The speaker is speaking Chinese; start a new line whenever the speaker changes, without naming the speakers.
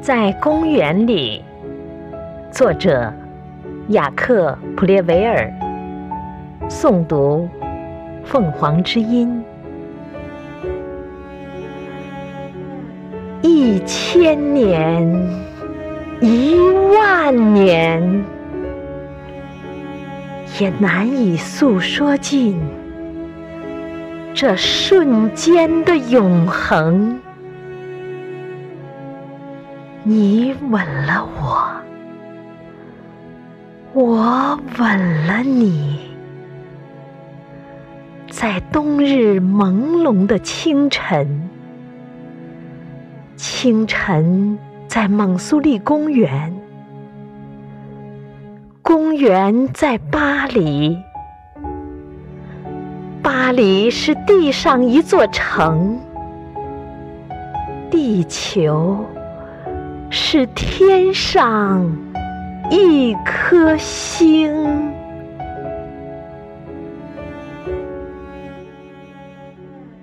在公园里，作者雅克·普列维尔，诵读凤凰之音。一千年，一万年，也难以诉说尽这瞬间的永恒。你吻了我，我吻了你，在冬日朦胧的清晨。清晨，在蒙苏利公园，公园在巴黎，巴黎是地上一座城，地球是天上一颗星。